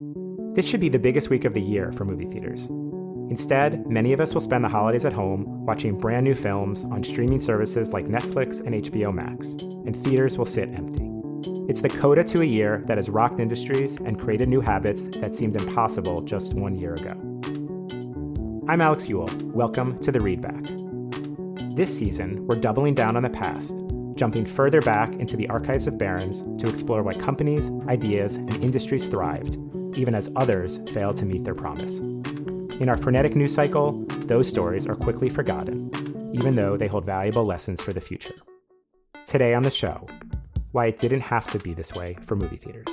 This should be the biggest week of the year for movie theaters. Instead, many of us will spend the holidays at home watching brand new films on streaming services like Netflix and HBO Max, and theaters will sit empty. It's the coda to a year that has rocked industries and created new habits that seemed impossible just one year ago. I'm Alex Eule. Welcome to the Readback. This season, we're doubling down on the past, jumping further back into the archives of Barron's to explore why companies, ideas, and industries thrived, even as others fail to meet their promise. In our frenetic news cycle, those stories are quickly forgotten, even though they hold valuable lessons for the future. Today on the show, why it didn't have to be this way for movie theaters.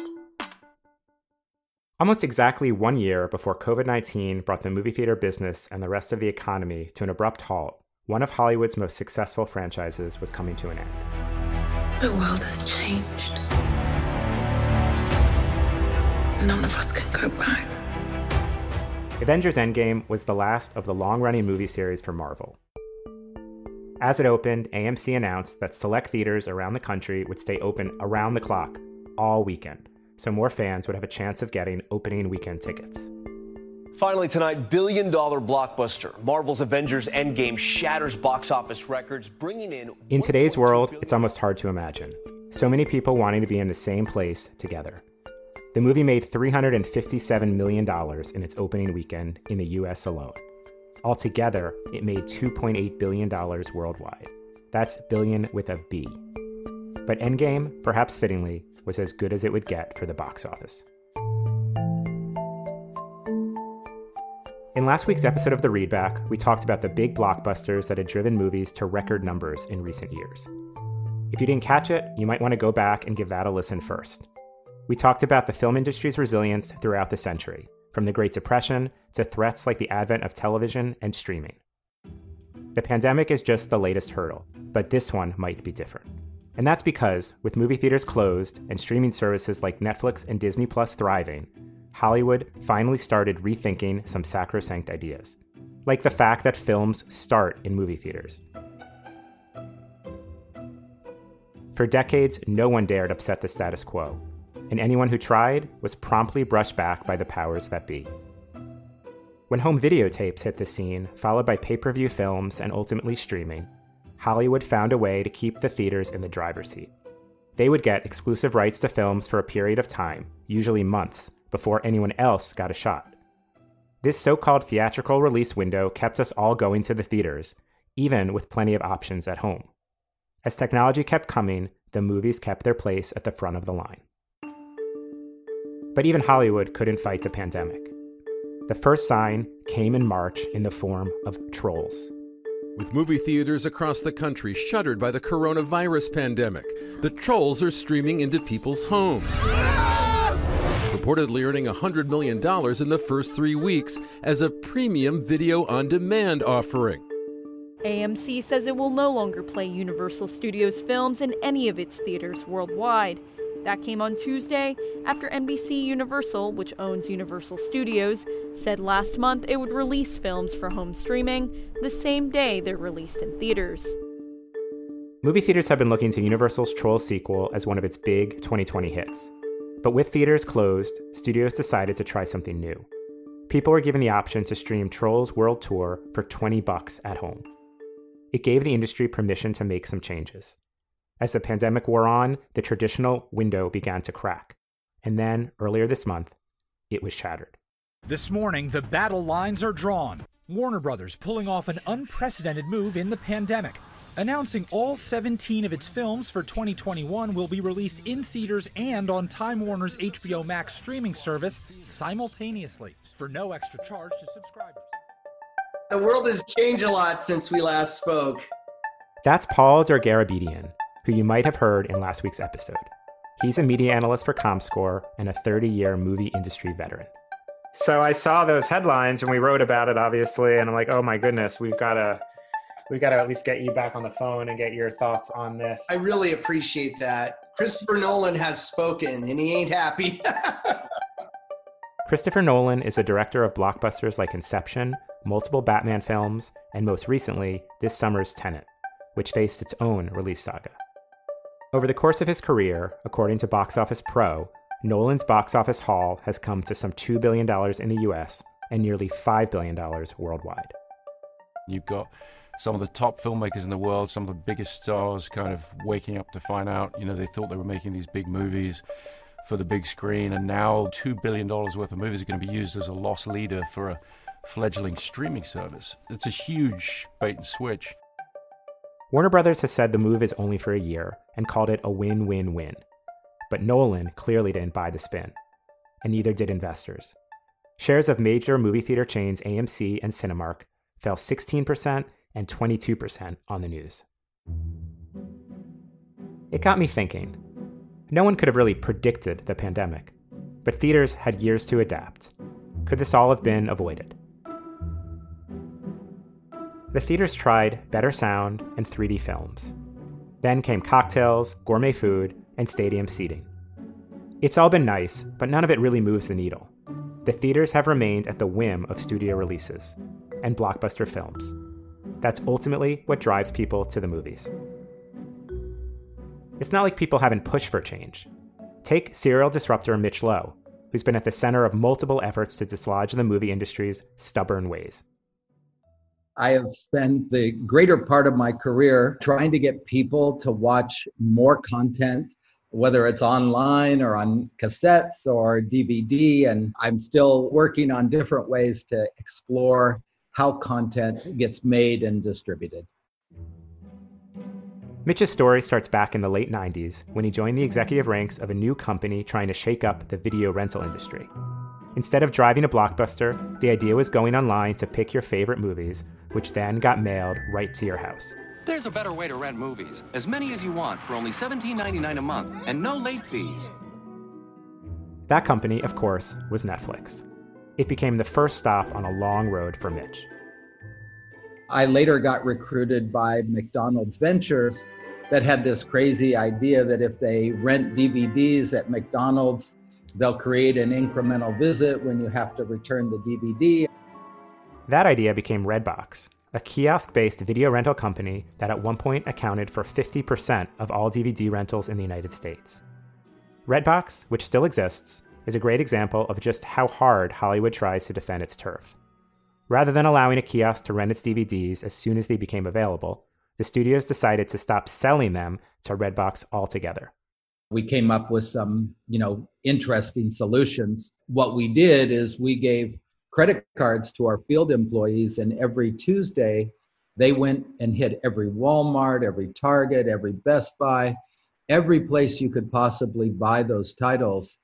Almost exactly one year before COVID 19 brought the movie theater business and the rest of the economy to an abrupt halt, one of Hollywood's most successful franchises was coming to an end. The world has changed. None of us can go back. Avengers Endgame was the last of the long running movie series for Marvel. As it opened, AMC announced that select theaters around the country would stay open around the clock all weekend, so more fans would have a chance of getting opening weekend tickets. Finally, tonight, billion dollar blockbuster. Marvel's Avengers Endgame shatters box office records, bringing in. In today's world, it's almost hard to imagine. So many people wanting to be in the same place together. The movie made $357 million in its opening weekend in the US alone. Altogether, it made $2.8 billion worldwide. That's billion with a B. But Endgame, perhaps fittingly, was as good as it would get for the box office. In last week's episode of The Readback, we talked about the big blockbusters that had driven movies to record numbers in recent years. If you didn't catch it, you might want to go back and give that a listen first. We talked about the film industry's resilience throughout the century, from the Great Depression to threats like the advent of television and streaming. The pandemic is just the latest hurdle, but this one might be different. And that's because, with movie theaters closed and streaming services like Netflix and Disney Plus thriving, Hollywood finally started rethinking some sacrosanct ideas, like the fact that films start in movie theaters. For decades, no one dared upset the status quo, and anyone who tried was promptly brushed back by the powers that be. When home videotapes hit the scene, followed by pay per view films and ultimately streaming, Hollywood found a way to keep the theaters in the driver's seat. They would get exclusive rights to films for a period of time, usually months, before anyone else got a shot. This so called theatrical release window kept us all going to the theaters, even with plenty of options at home. As technology kept coming, the movies kept their place at the front of the line. But even Hollywood couldn't fight the pandemic. The first sign came in March in the form of trolls. With movie theaters across the country shuttered by the coronavirus pandemic, the trolls are streaming into people's homes. Reportedly earning $100 million in the first three weeks as a premium video on demand offering. AMC says it will no longer play Universal Studios films in any of its theaters worldwide. That came on Tuesday after NBC Universal, which owns Universal Studios, said last month it would release films for home streaming the same day they're released in theaters. Movie theaters have been looking to Universal's Troll sequel as one of its big 2020 hits. But with theaters closed, studios decided to try something new. People were given the option to stream Trolls World Tour for 20 bucks at home. It gave the industry permission to make some changes. As the pandemic wore on, the traditional window began to crack. And then, earlier this month, it was shattered. This morning, the battle lines are drawn. Warner Brothers pulling off an unprecedented move in the pandemic, announcing all 17 of its films for 2021 will be released in theaters and on Time Warner's HBO Max streaming service simultaneously for no extra charge to subscribers. The world has changed a lot since we last spoke. That's Paul Dergarabedian, who you might have heard in last week's episode. He's a media analyst for ComScore and a 30 year movie industry veteran. So I saw those headlines and we wrote about it, obviously, and I'm like, oh my goodness, we've got to. We've got to at least get you back on the phone and get your thoughts on this. I really appreciate that. Christopher Nolan has spoken and he ain't happy. Christopher Nolan is a director of blockbusters like Inception, multiple Batman films, and most recently, this summer's Tenet, which faced its own release saga. Over the course of his career, according to Box Office Pro, Nolan's box office haul has come to some $2 billion in the US and nearly $5 billion worldwide. You've got some of the top filmmakers in the world, some of the biggest stars kind of waking up to find out, you know, they thought they were making these big movies for the big screen, and now $2 billion worth of movies are going to be used as a loss leader for a fledgling streaming service. It's a huge bait and switch. Warner Brothers has said the move is only for a year and called it a win win win. But Nolan clearly didn't buy the spin, and neither did investors. Shares of major movie theater chains AMC and Cinemark fell 16% and 22% on the news. It got me thinking. No one could have really predicted the pandemic, but theaters had years to adapt. Could this all have been avoided? The theaters tried better sound and 3D films. Then came cocktails, gourmet food, and stadium seating. It's all been nice, but none of it really moves the needle. The theaters have remained at the whim of studio releases and blockbuster films. That's ultimately what drives people to the movies. It's not like people haven't pushed for change. Take serial disruptor Mitch Lowe, who's been at the center of multiple efforts to dislodge the movie industry's stubborn ways. I have spent the greater part of my career trying to get people to watch more content, whether it's online or on cassettes or DVD. And I'm still working on different ways to explore how content gets made and distributed. Mitch's story starts back in the late 90s when he joined the executive ranks of a new company trying to shake up the video rental industry. Instead of driving a blockbuster, the idea was going online to pick your favorite movies, which then got mailed right to your house. There's a better way to rent movies. As many as you want for only $17.99 a month and no late fees. That company, of course, was Netflix. It became the first stop on a long road for Mitch. I later got recruited by McDonald's Ventures that had this crazy idea that if they rent DVDs at McDonald's, they'll create an incremental visit when you have to return the DVD. That idea became Redbox, a kiosk based video rental company that at one point accounted for 50% of all DVD rentals in the United States. Redbox, which still exists, is a great example of just how hard Hollywood tries to defend its turf. Rather than allowing a kiosk to rent its DVDs as soon as they became available, the studios decided to stop selling them to Redbox altogether. We came up with some, you know, interesting solutions. What we did is we gave credit cards to our field employees and every Tuesday they went and hit every Walmart, every Target, every Best Buy, every place you could possibly buy those titles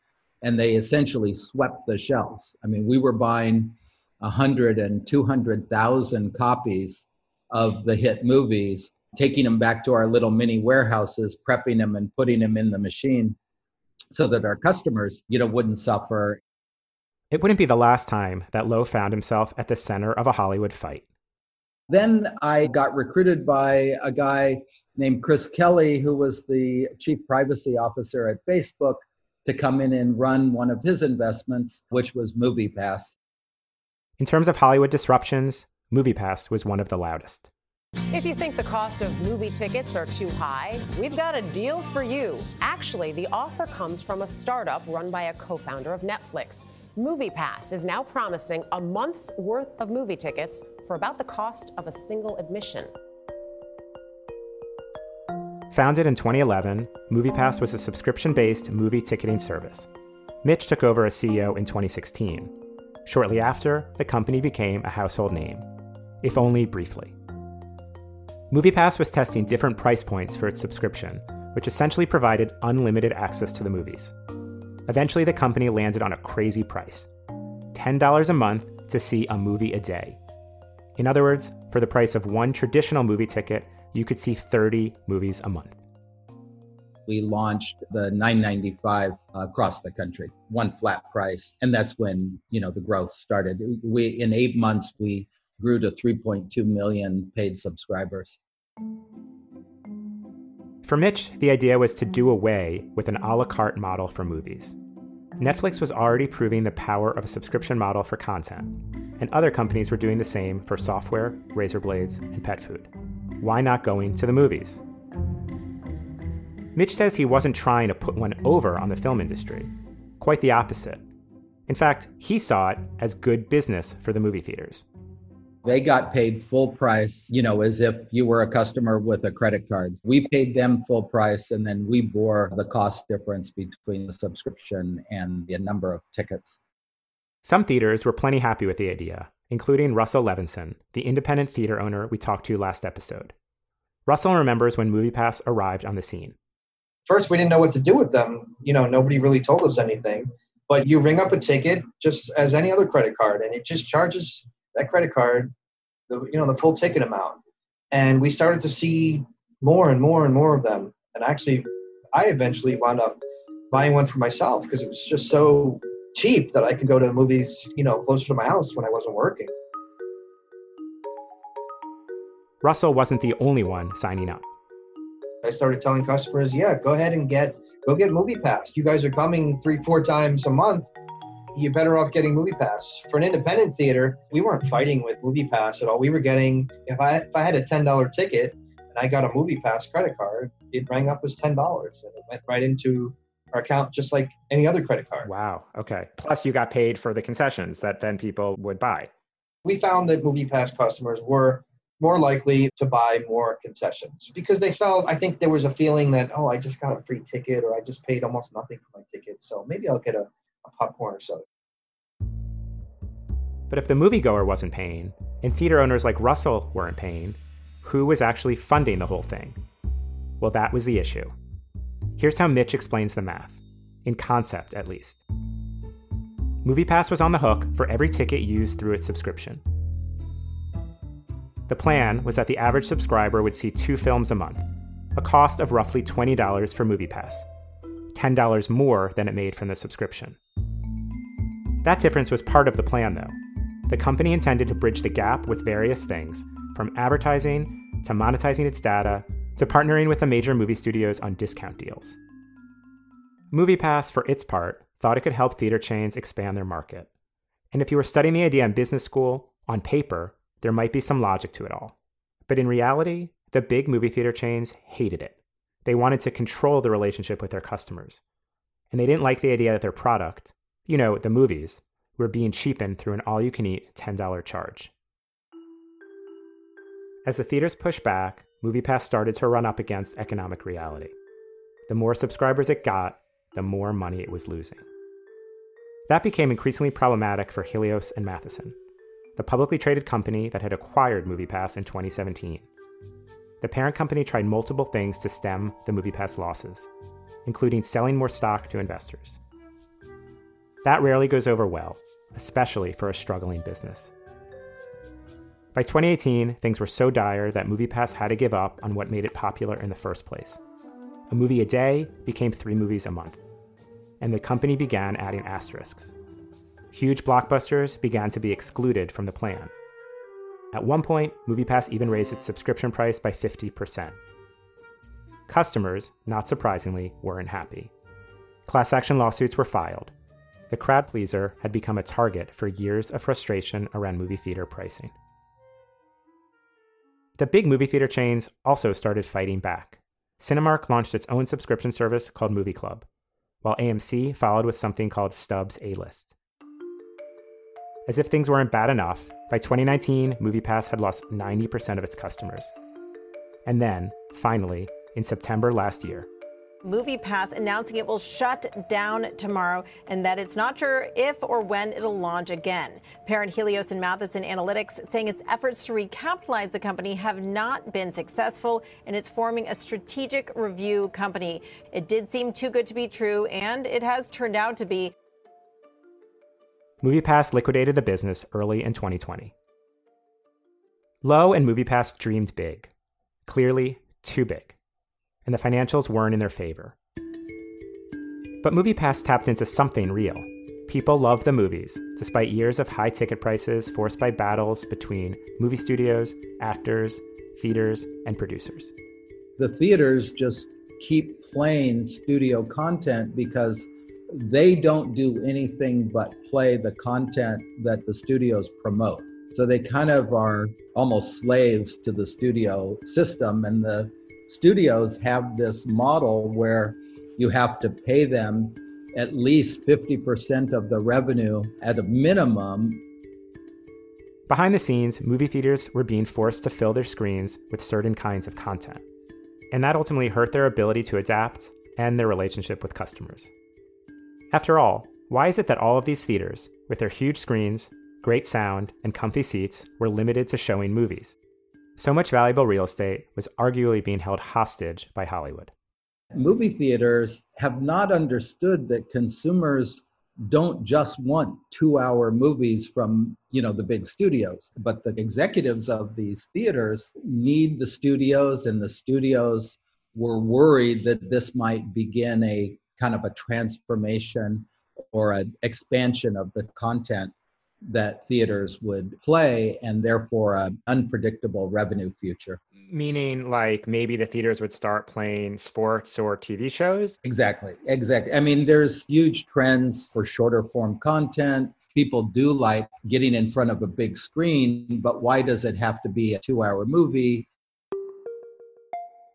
and they essentially swept the shelves. I mean, we were buying 100 and 200,000 copies of the hit movies, taking them back to our little mini warehouses, prepping them and putting them in the machine so that our customers, you know, wouldn't suffer. It wouldn't be the last time that Lowe found himself at the center of a Hollywood fight. Then I got recruited by a guy named Chris Kelly, who was the chief privacy officer at Facebook, to come in and run one of his investments, which was MoviePass. In terms of Hollywood disruptions, MoviePass was one of the loudest. If you think the cost of movie tickets are too high, we've got a deal for you. Actually, the offer comes from a startup run by a co founder of Netflix. MoviePass is now promising a month's worth of movie tickets for about the cost of a single admission. Founded in 2011, MoviePass was a subscription based movie ticketing service. Mitch took over as CEO in 2016. Shortly after, the company became a household name, if only briefly. MoviePass was testing different price points for its subscription, which essentially provided unlimited access to the movies. Eventually, the company landed on a crazy price $10 a month to see a movie a day. In other words, for the price of one traditional movie ticket, you could see 30 movies a month we launched the 995 uh, across the country, one flat price, and that's when you know the growth started. We in eight months we grew to 3.2 million paid subscribers. For Mitch, the idea was to do away with an a la carte model for movies. Netflix was already proving the power of a subscription model for content, and other companies were doing the same for software, razor blades, and pet food. Why not going to the movies? Mitch says he wasn't trying to put one over on the film industry. Quite the opposite. In fact, he saw it as good business for the movie theaters. They got paid full price, you know, as if you were a customer with a credit card. We paid them full price and then we bore the cost difference between the subscription and the number of tickets. Some theaters were plenty happy with the idea, including Russell Levinson, the independent theater owner we talked to last episode. Russell remembers when MoviePass arrived on the scene. First, we didn't know what to do with them. You know, nobody really told us anything. But you ring up a ticket just as any other credit card, and it just charges that credit card the you know the full ticket amount. And we started to see more and more and more of them. And actually, I eventually wound up buying one for myself because it was just so cheap that I could go to the movies, you know, closer to my house when I wasn't working. Russell wasn't the only one signing up. I started telling customers, yeah, go ahead and get go get Movie Pass. You guys are coming three, four times a month. You're better off getting Movie Pass. For an independent theater, we weren't fighting with Movie Pass at all. We were getting if I if I had a ten dollar ticket and I got a Movie Pass credit card, it rang up as ten dollars and it went right into our account just like any other credit card. Wow. Okay. Plus, you got paid for the concessions that then people would buy. We found that Movie Pass customers were more likely to buy more concessions because they felt i think there was a feeling that oh i just got a free ticket or i just paid almost nothing for my ticket so maybe i'll get a popcorn or soda but if the moviegoer wasn't paying and theater owners like russell weren't paying who was actually funding the whole thing? Well that was the issue. Here's how mitch explains the math in concept at least. Moviepass was on the hook for every ticket used through its subscription. The plan was that the average subscriber would see two films a month, a cost of roughly $20 for MoviePass, $10 more than it made from the subscription. That difference was part of the plan, though. The company intended to bridge the gap with various things, from advertising to monetizing its data to partnering with the major movie studios on discount deals. MoviePass, for its part, thought it could help theater chains expand their market. And if you were studying the idea in business school, on paper, there might be some logic to it all. But in reality, the big movie theater chains hated it. They wanted to control the relationship with their customers. And they didn't like the idea that their product, you know, the movies, were being cheapened through an all you can eat $10 charge. As the theaters pushed back, MoviePass started to run up against economic reality. The more subscribers it got, the more money it was losing. That became increasingly problematic for Helios and Matheson, the publicly traded company that had acquired MoviePass in 2017. The parent company tried multiple things to stem the MoviePass losses, including selling more stock to investors. That rarely goes over well, especially for a struggling business. By 2018, things were so dire that MoviePass had to give up on what made it popular in the first place. A movie a day became three movies a month, and the company began adding asterisks huge blockbusters began to be excluded from the plan. At one point, MoviePass even raised its subscription price by 50%. Customers, not surprisingly, weren't happy. Class action lawsuits were filed. The crowd pleaser had become a target for years of frustration around movie theater pricing. The big movie theater chains also started fighting back. Cinemark launched its own subscription service called Movie Club, while AMC followed with something called Stubs A List. As if things weren't bad enough, by 2019, MoviePass had lost 90% of its customers. And then, finally, in September last year, MoviePass announcing it will shut down tomorrow and that it's not sure if or when it'll launch again. Parent Helios and Matheson Analytics saying its efforts to recapitalize the company have not been successful and it's forming a strategic review company. It did seem too good to be true and it has turned out to be. MoviePass liquidated the business early in 2020. Lowe and MoviePass dreamed big, clearly too big, and the financials weren't in their favor. But MoviePass tapped into something real. People loved the movies, despite years of high ticket prices forced by battles between movie studios, actors, theaters, and producers. The theaters just keep playing studio content because they don't do anything but play the content that the studios promote. So they kind of are almost slaves to the studio system. And the studios have this model where you have to pay them at least 50% of the revenue at a minimum. Behind the scenes, movie theaters were being forced to fill their screens with certain kinds of content. And that ultimately hurt their ability to adapt and their relationship with customers. After all, why is it that all of these theaters, with their huge screens, great sound, and comfy seats, were limited to showing movies? So much valuable real estate was arguably being held hostage by Hollywood. Movie theaters have not understood that consumers don't just want two-hour movies from you know the big studios but the executives of these theaters need the studios and the studios were worried that this might begin a kind of a transformation or an expansion of the content that theaters would play and therefore an unpredictable revenue future. Meaning, like maybe the theaters would start playing sports or TV shows? Exactly. Exactly. I mean, there's huge trends for shorter form content. People do like getting in front of a big screen, but why does it have to be a two hour movie?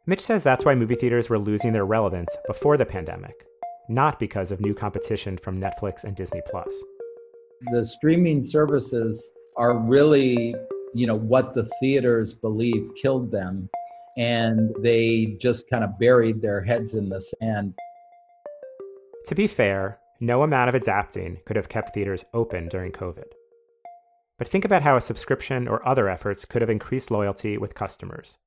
Mitch says that's why movie theaters were losing their relevance before the pandemic, not because of new competition from Netflix and Disney Plus the streaming services are really you know what the theaters believe killed them. And they just kind of buried their heads in the sand. To be fair no amount of adapting could have kept theaters open during covid. But think about how a subscription or other efforts could have increased loyalty with customers.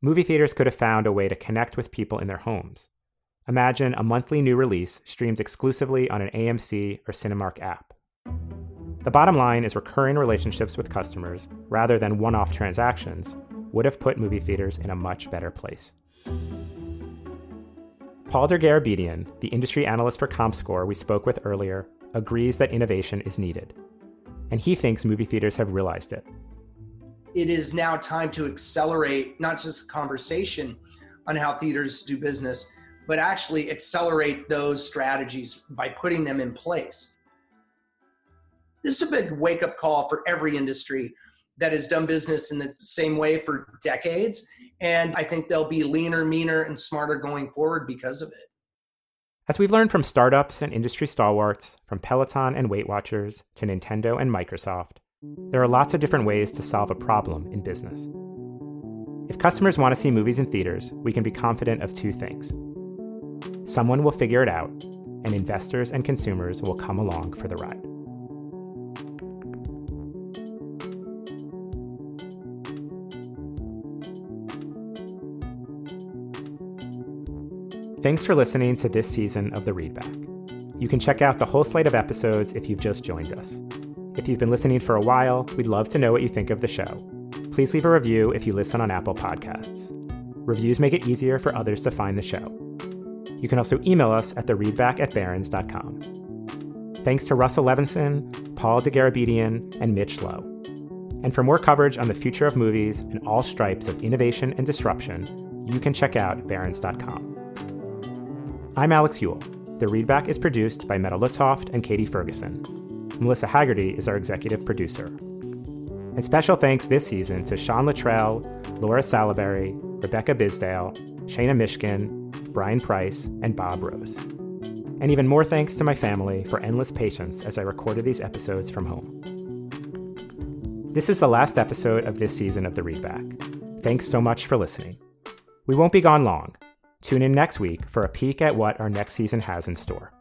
Movie theaters could have found a way to connect with people in their homes. Imagine a monthly new release streamed exclusively on an amc or cinemark app the bottom line is recurring relationships with customers, rather than one off transactions, would have put movie theaters in a much better place. Paul Dergarabedian, the industry analyst for ComScore we spoke with earlier, agrees that innovation is needed. And he thinks movie theaters have realized it. It is now time to accelerate not just the conversation on how theaters do business, but actually accelerate those strategies by putting them in place this is a big wake up call for every industry that has done business in the same way for decades. And I think they'll be leaner, meaner, and smarter going forward because of it. As we've learned from startups and industry stalwarts, from Peloton and Weight Watchers to Nintendo and Microsoft, there are lots of different ways to solve a problem in business. If customers want to see movies in theaters, we can be confident of two things. Someone will figure it out, and investors and consumers will come along for the ride. Thanks for listening to this season of The Readback. You can check out the whole slate of episodes if you've just joined us. If you've been listening for a while, we'd love to know what you think of the show. Please leave a review if you listen on Apple Podcasts. Reviews make it easier for others to find the show. You can also email us at thereadback at barrons.com. Thanks to Russell Levinson, Paul Dergarabedian, and Mitch Lowe. And for more coverage on the future of movies and all stripes of innovation and disruption, you can check out barrons.com. I'm Alex Eule. The Readback is produced by Meta Lutzoft and Katie Ferguson. Melissa Haggerty is our executive producer. And special thanks this season to Sean Luttrell, Laura Salaberry, Rebecca Bisdale, Shana Mishkin, Brian Price, and Bob Rose. And even more thanks to my family for endless patience as I recorded these episodes from home. This is the last episode of this season of The Readback. Thanks so much for listening. We won't be gone long. Tune in next week for a peek at what our next season has in store.